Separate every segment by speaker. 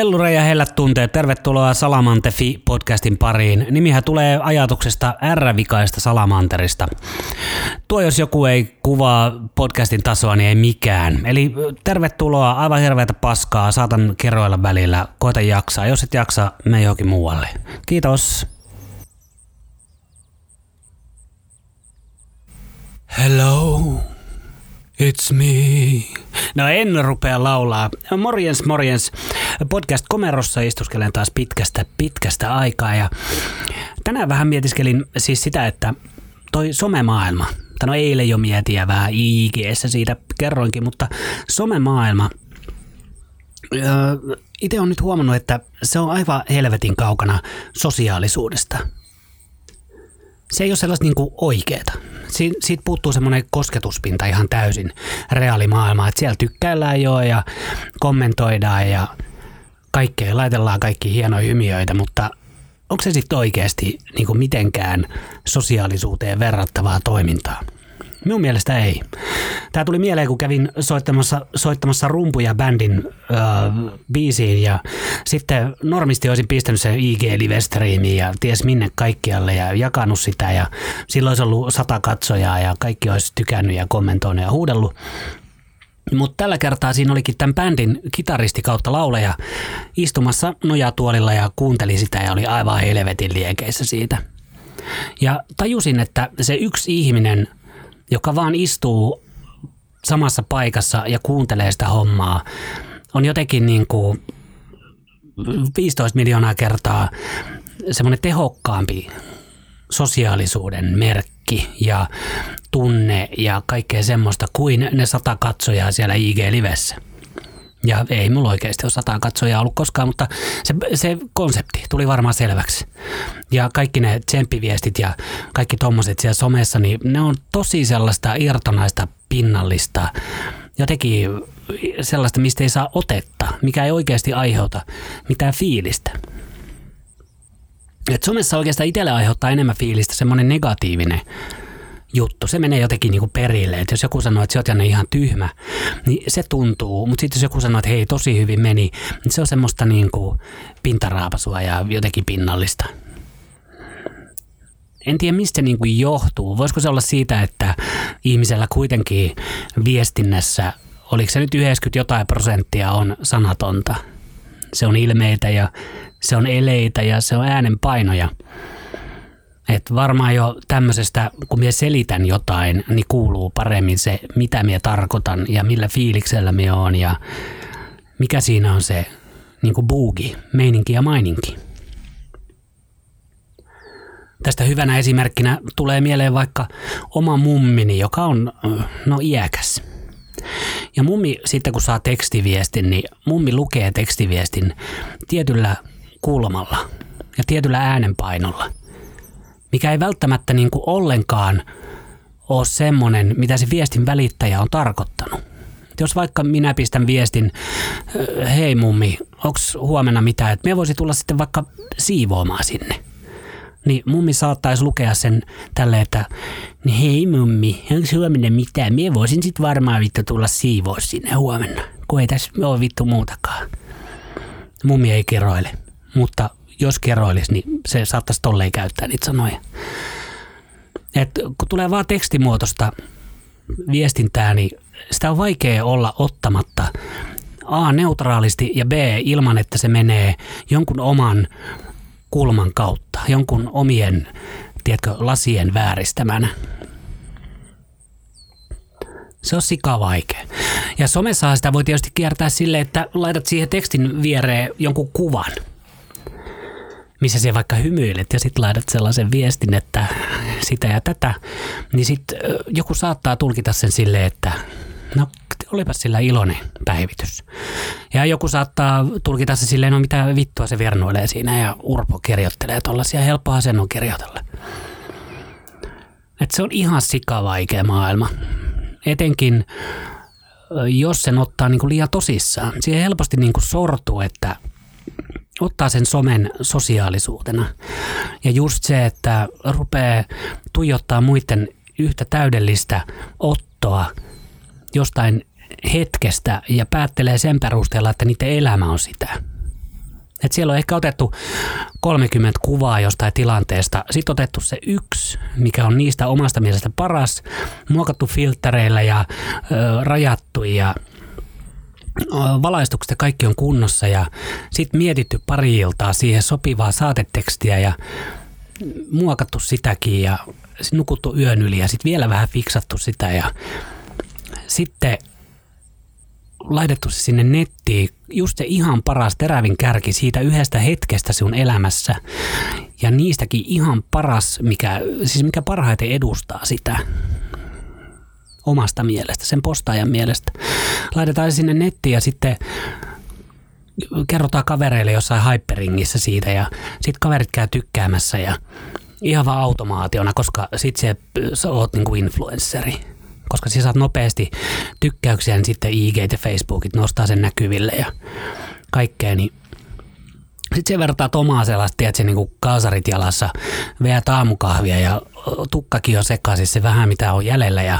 Speaker 1: Hellure ja hellät tunteet, tervetuloa Salamantefi podcastin pariin. Nimihän tulee ajatuksesta R-vikaista Salamanterista. Tuo jos joku ei kuvaa podcastin tasoa, niin ei mikään. Eli tervetuloa, aivan hirveätä paskaa, saatan kerroilla välillä, koita jaksaa. Jos et jaksa, me johonkin muualle. Kiitos. Hello. It's me. No en rupea laulaa. Morjens, morjens. Podcast Komerossa istuskelen taas pitkästä, pitkästä aikaa ja tänään vähän mietiskelin siis sitä, että toi somemaailma, tai no eilen jo mietin ja vähän IGssä siitä kerroinkin, mutta somemaailma, itse on nyt huomannut, että se on aivan helvetin kaukana sosiaalisuudesta. Se ei ole sellaista niin oikeeta si, siitä puuttuu semmoinen kosketuspinta ihan täysin reaalimaailmaa, että siellä tykkäillään jo ja kommentoidaan ja kaikkea, laitellaan kaikki hienoja hymiöitä, mutta onko se sitten oikeasti niin kuin mitenkään sosiaalisuuteen verrattavaa toimintaa? Minun mielestä ei. Tämä tuli mieleen, kun kävin soittamassa, soittamassa rumpuja bändin äh, biisiin ja sitten normisti olisin pistänyt sen IG Livestreamiin ja ties minne kaikkialle ja jakanut sitä ja silloin olisi ollut sata katsojaa ja kaikki olisi tykännyt ja kommentoinut ja huudellut. Mutta tällä kertaa siinä olikin tämän bändin kitaristi kautta lauleja istumassa nojatuolilla ja kuunteli sitä ja oli aivan helvetin liekeissä siitä. Ja tajusin, että se yksi ihminen – joka vaan istuu samassa paikassa ja kuuntelee sitä hommaa, on jotenkin niin kuin 15 miljoonaa kertaa semmoinen tehokkaampi sosiaalisuuden merkki ja tunne ja kaikkea semmoista kuin ne sata katsojaa siellä IG-livessä. Ja ei mulla oikeasti ole sataan katsojaa ollut koskaan, mutta se, se konsepti tuli varmaan selväksi. Ja kaikki ne tsemppiviestit ja kaikki tommoset siellä somessa, niin ne on tosi sellaista irtonaista, pinnallista, jotenkin sellaista, mistä ei saa otetta, mikä ei oikeasti aiheuta mitään fiilistä. Et somessa oikeastaan itselle aiheuttaa enemmän fiilistä semmoinen negatiivinen juttu. Se menee jotenkin niin kuin perille. Että jos joku sanoo, että sä oot Janne ihan tyhmä, niin se tuntuu. Mutta sitten jos joku sanoo, että hei tosi hyvin meni, niin se on semmoista niin kuin pintaraapasua ja jotenkin pinnallista. En tiedä mistä niin kuin johtuu. Voisiko se olla siitä, että ihmisellä kuitenkin viestinnässä, oliko se nyt 90 jotain prosenttia on sanatonta. Se on ilmeitä ja se on eleitä ja se on äänenpainoja. Et varmaan jo tämmöisestä, kun minä selitän jotain, niin kuuluu paremmin se, mitä minä tarkoitan ja millä fiiliksellä minä on ja mikä siinä on se niin kuin buugi, meininki ja maininki. Tästä hyvänä esimerkkinä tulee mieleen vaikka oma mummini, joka on no iäkäs. Ja mummi sitten kun saa tekstiviestin, niin mummi lukee tekstiviestin tietyllä kulmalla ja tietyllä äänenpainolla – mikä ei välttämättä niin kuin ollenkaan ole semmoinen, mitä se viestin välittäjä on tarkoittanut. Jos vaikka minä pistän viestin, hei mummi, onko huomenna mitään, että me voisi tulla sitten vaikka siivoamaan sinne. Niin mummi saattaisi lukea sen tälle, että niin hei mummi, onko huomenna mitään? Mie voisin sitten varmaan vittu tulla siivoa sinne huomenna, kun ei tässä ole vittu muutakaan. Mummi ei keroile, mutta jos kerroilisi, niin se saattaisi tolleen käyttää niitä sanoja. Et kun tulee vaan tekstimuotoista viestintää, niin sitä on vaikea olla ottamatta A neutraalisti ja B ilman, että se menee jonkun oman kulman kautta, jonkun omien, tiedätkö, lasien vääristämänä. Se on sika vaikea. Ja somessa sitä voi tietysti kiertää silleen, että laitat siihen tekstin viereen jonkun kuvan – missä se vaikka hymyilet ja sitten laitat sellaisen viestin, että sitä ja tätä, niin sitten joku saattaa tulkita sen silleen, että no olipas sillä iloinen päivitys. Ja joku saattaa tulkita se silleen, no mitä vittua se vernoilee siinä ja Urpo kirjoittelee tuollaisia, helppoa sen kirjoitella. Et se on ihan sikavaikea maailma. Etenkin jos sen ottaa niin kuin liian tosissaan. Siihen helposti niin kuin sortuu, että ottaa sen somen sosiaalisuutena. Ja just se, että rupeaa tuijottaa muiden yhtä täydellistä ottoa jostain hetkestä ja päättelee sen perusteella, että niiden elämä on sitä. Et siellä on ehkä otettu 30 kuvaa jostain tilanteesta, sitten otettu se yksi, mikä on niistä omasta mielestä paras, muokattu filtreillä ja ö, rajattu ja valaistukset kaikki on kunnossa ja sitten mietitty pari iltaa siihen sopivaa saatetekstiä ja muokattu sitäkin ja nukuttu yön yli ja sitten vielä vähän fiksattu sitä ja sitten laitettu se sinne nettiin, just se ihan paras terävin kärki siitä yhdestä hetkestä sun elämässä. Ja niistäkin ihan paras, mikä, siis mikä parhaiten edustaa sitä omasta mielestä, sen postaajan mielestä. Laitetaan sinne nettiin ja sitten kerrotaan kavereille jossain hyperingissä siitä ja sitten kaverit käy tykkäämässä ja ihan vaan automaationa, koska sit se, sä oot niinku influensseri koska sä saat nopeasti tykkäyksiä, niin sitten IG ja Facebookit nostaa sen näkyville ja kaikkea, niin sitten se vertaa omaa sellaista, että se niinku kaasarit jalassa, veät aamukahvia ja tukkakin on sekaisin se vähän mitä on jäljellä ja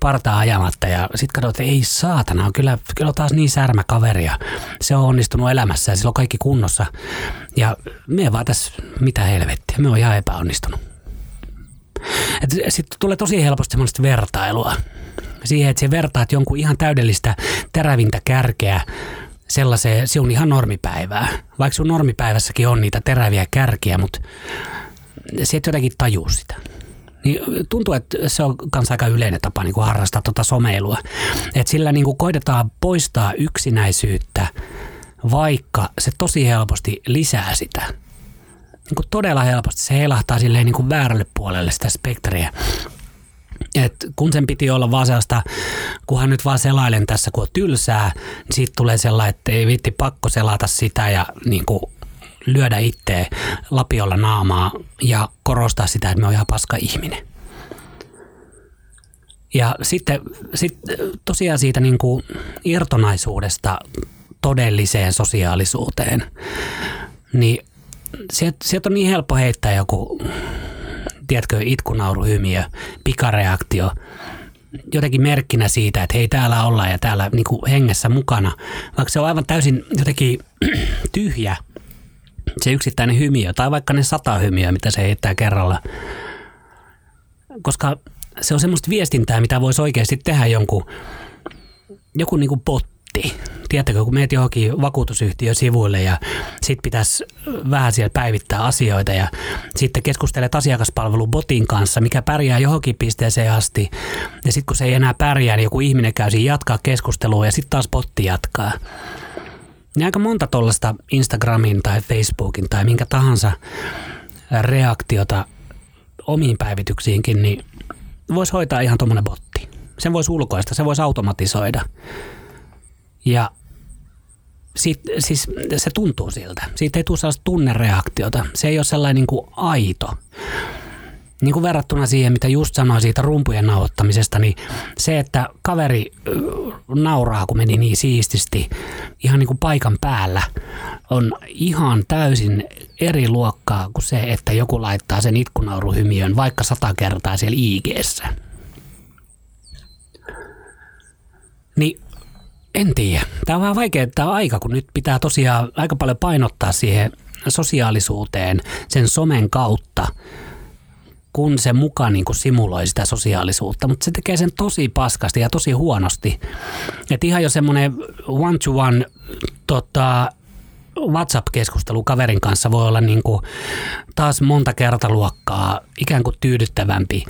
Speaker 1: partaa ajamatta ja sitten katsot, että ei saatana, on kyllä, kyllä on taas niin särmä kaveri ja se on onnistunut elämässä ja sillä on kaikki kunnossa. Ja me vaan tässä, mitä helvettiä, me on ihan epäonnistunut. Sitten tulee tosi helposti semmoista vertailua siihen, että se vertaat jonkun ihan täydellistä terävintä kärkeä sellaiseen, se on ihan normipäivää. Vaikka sun normipäivässäkin on niitä teräviä kärkiä, mutta se et jotenkin tajuu sitä. Niin tuntuu, että se on myös aika yleinen tapa niin kuin harrastaa tuota someilua. Että sillä niin kuin koitetaan poistaa yksinäisyyttä, vaikka se tosi helposti lisää sitä niin kuin todella helposti se heilahtaa silleen niin kuin väärälle puolelle sitä spektriä. Et kun sen piti olla vaan sellaista, kunhan nyt vaan selailen tässä, kun on tylsää, niin siitä tulee sellainen, että ei viitti pakko selata sitä ja niin kuin lyödä itteen lapiolla naamaa ja korostaa sitä, että me on ihan paska ihminen. Ja sitten sit tosiaan siitä niin kuin irtonaisuudesta todelliseen sosiaalisuuteen, niin sieltä, sieltä on niin helppo heittää joku, tiedätkö, itkunauruhymiö, pikareaktio, jotenkin merkkinä siitä, että hei täällä ollaan ja täällä niin kuin hengessä mukana, vaikka se on aivan täysin jotenkin tyhjä se yksittäinen hymiö tai vaikka ne sata hymiöä, mitä se heittää kerralla. Koska se on semmoista viestintää, mitä voisi oikeasti tehdä jonkun, joku niin kuin bot, netti. Tiedättekö, kun meet johonkin vakuutusyhtiön sivuille ja sit pitäisi vähän siellä päivittää asioita ja sitten keskustelet asiakaspalvelun botin kanssa, mikä pärjää johonkin pisteeseen asti. Ja sitten kun se ei enää pärjää, niin joku ihminen käy siinä jatkaa keskustelua ja sitten taas botti jatkaa. Niin aika monta tuollaista Instagramin tai Facebookin tai minkä tahansa reaktiota omiin päivityksiinkin, niin voisi hoitaa ihan tuommoinen botti. Sen voisi ulkoista, se voisi automatisoida. Ja sit, siis se tuntuu siltä. Siitä ei tule sellaista tunnereaktiota. Se ei ole sellainen niin kuin aito. Niin kuin verrattuna siihen, mitä just sanoin siitä rumpujen nauhoittamisesta, niin se, että kaveri nauraa, kun meni niin siististi ihan niin kuin paikan päällä, on ihan täysin eri luokkaa kuin se, että joku laittaa sen itkunauruhymiön vaikka sata kertaa siellä ig Niin en tiedä. Tämä on vähän vaikea tämä aika, kun nyt pitää tosiaan aika paljon painottaa siihen sosiaalisuuteen sen somen kautta, kun se mukaan niin simuloi sitä sosiaalisuutta, mutta se tekee sen tosi paskasti ja tosi huonosti. Et ihan jo semmoinen one-to-one tota, WhatsApp-keskustelu kaverin kanssa voi olla niin kuin taas monta kertaluokkaa ikään kuin tyydyttävämpi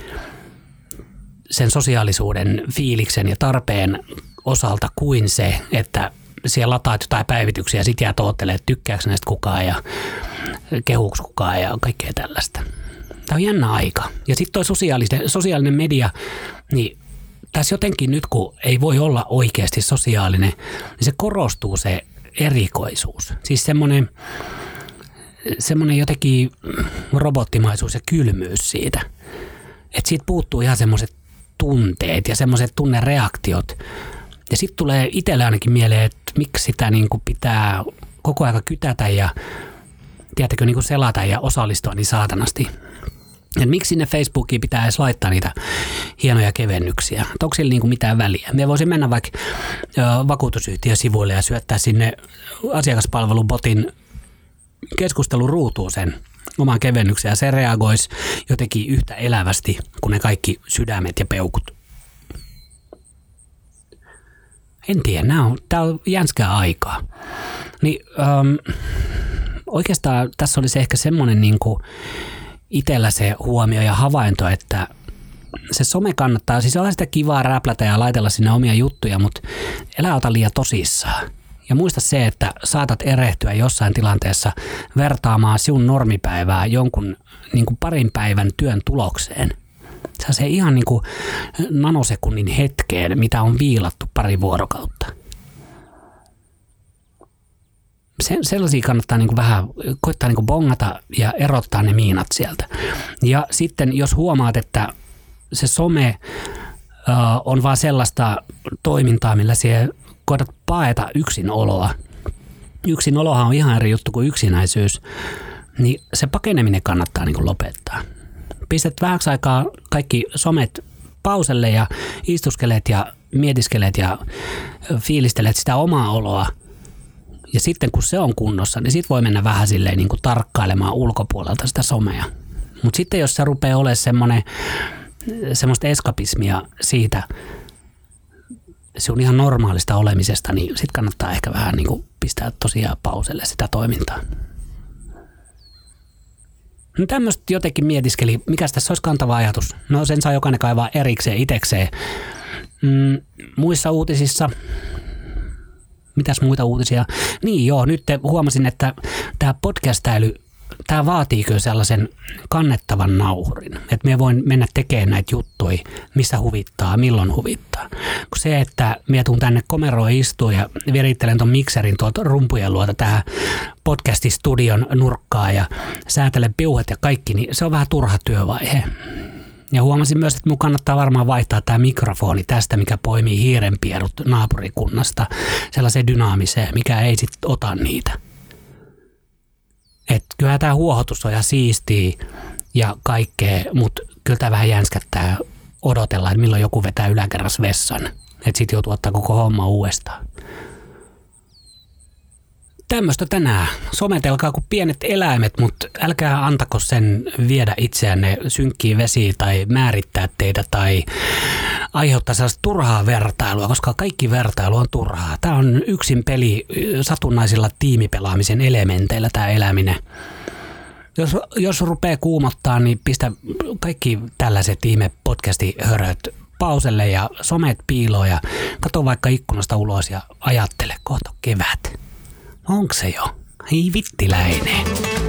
Speaker 1: sen sosiaalisuuden fiiliksen ja tarpeen osalta kuin se, että siellä lataat jotain päivityksiä ja sit jää toottelee, että tykkääkö näistä kukaan ja kehuuks kukaan ja kaikkea tällaista. Tämä on jännä aika. Ja sitten toi sosiaalinen, sosiaalinen media, niin tässä jotenkin nyt kun ei voi olla oikeasti sosiaalinen, niin se korostuu se erikoisuus. Siis semmoinen semmoinen jotenkin robottimaisuus ja kylmyys siitä. Että siitä puuttuu ihan semmoiset tunteet ja semmoiset tunnereaktiot, ja sitten tulee itselle ainakin mieleen, että miksi sitä niin kuin pitää koko aika kytätä ja tiedätkö, niin kuin selata ja osallistua niin saatanasti. Et miksi sinne Facebookiin pitää edes laittaa niitä hienoja kevennyksiä? Et onko sillä niinku mitään väliä? Me voisin mennä vaikka vakuutusyhtiön sivuille ja syöttää sinne asiakaspalvelubotin keskustelu ruutuu sen oman kevennyksen ja se reagoisi jotenkin yhtä elävästi kuin ne kaikki sydämet ja peukut. En tiedä, nämä on, tämä on jänskää aikaa. Niin, ähm, oikeastaan tässä olisi ehkä semmoinen niin itsellä se huomio ja havainto, että se some kannattaa, siis on sitä kivaa räplätä ja laitella sinne omia juttuja, mutta elä ota liian tosissaan. Ja muista se, että saatat erehtyä jossain tilanteessa vertaamaan sinun normipäivää jonkun niin kuin parin päivän työn tulokseen. Se ihan niin kuin nanosekunnin hetkeen, mitä on viilattu pari vuorokautta. Se, sellaisia kannattaa niin kuin vähän koittaa niin kuin bongata ja erottaa ne miinat sieltä. Ja sitten jos huomaat, että se some uh, on vaan sellaista toimintaa, millä siellä koetat paeta yksinoloa. Yksinolohan on ihan eri juttu kuin yksinäisyys. Niin se pakeneminen kannattaa niin kuin lopettaa. Pistät vähäksi aikaa kaikki somet pauselle ja istuskelet ja mietiskelet ja fiilistelet sitä omaa oloa. Ja sitten kun se on kunnossa, niin sit voi mennä vähän silleen niin kuin tarkkailemaan ulkopuolelta sitä somea. Mutta sitten jos se rupeaa olemaan semmoinen semmoista eskapismia siitä on ihan normaalista olemisesta, niin sitten kannattaa ehkä vähän niin kuin pistää tosiaan pauselle sitä toimintaa. No tämmöistä jotenkin mietiskeli, mikä tässä olisi kantava ajatus. No sen saa jokainen kaivaa erikseen itekseen. Mm, muissa uutisissa, mitäs muita uutisia? Niin joo, nyt huomasin, että tämä podcastäily tämä vaatii kyllä sellaisen kannettavan nauhurin, että me voin mennä tekemään näitä juttuja, missä huvittaa, milloin huvittaa. Kun se, että minä tuun tänne komeroon istua ja virittelen tuon mikserin tuolta rumpujen luota tähän podcastistudion nurkkaa ja säätelen piuhat ja kaikki, niin se on vähän turha työvaihe. Ja huomasin myös, että mun kannattaa varmaan vaihtaa tämä mikrofoni tästä, mikä poimii hiirenpierut naapurikunnasta, sellaiseen dynaamiseen, mikä ei sitten ota niitä. Että kyllä tämä huohotus on ihan siistiä ja kaikkea, mutta kyllä tämä vähän jänskättää odotella, että milloin joku vetää yläkerras vessan. Että sitten joutuu ottaa koko homma uudestaan. Tämmöistä tänään. Sometelkaa kuin pienet eläimet, mutta älkää antako sen viedä itseänne synkkiin vesiin tai määrittää teitä tai aiheuttaa sellaista turhaa vertailua, koska kaikki vertailu on turhaa. Tämä on yksin peli satunnaisilla tiimipelaamisen elementeillä tämä eläminen. Jos, jos rupeaa kuumottaa, niin pistä kaikki tällaiset ihme podcasti höröt pauselle ja somet piiloon ja kato vaikka ikkunasta ulos ja ajattele kohta kevät. Onko se jo? Ei vittiläinen.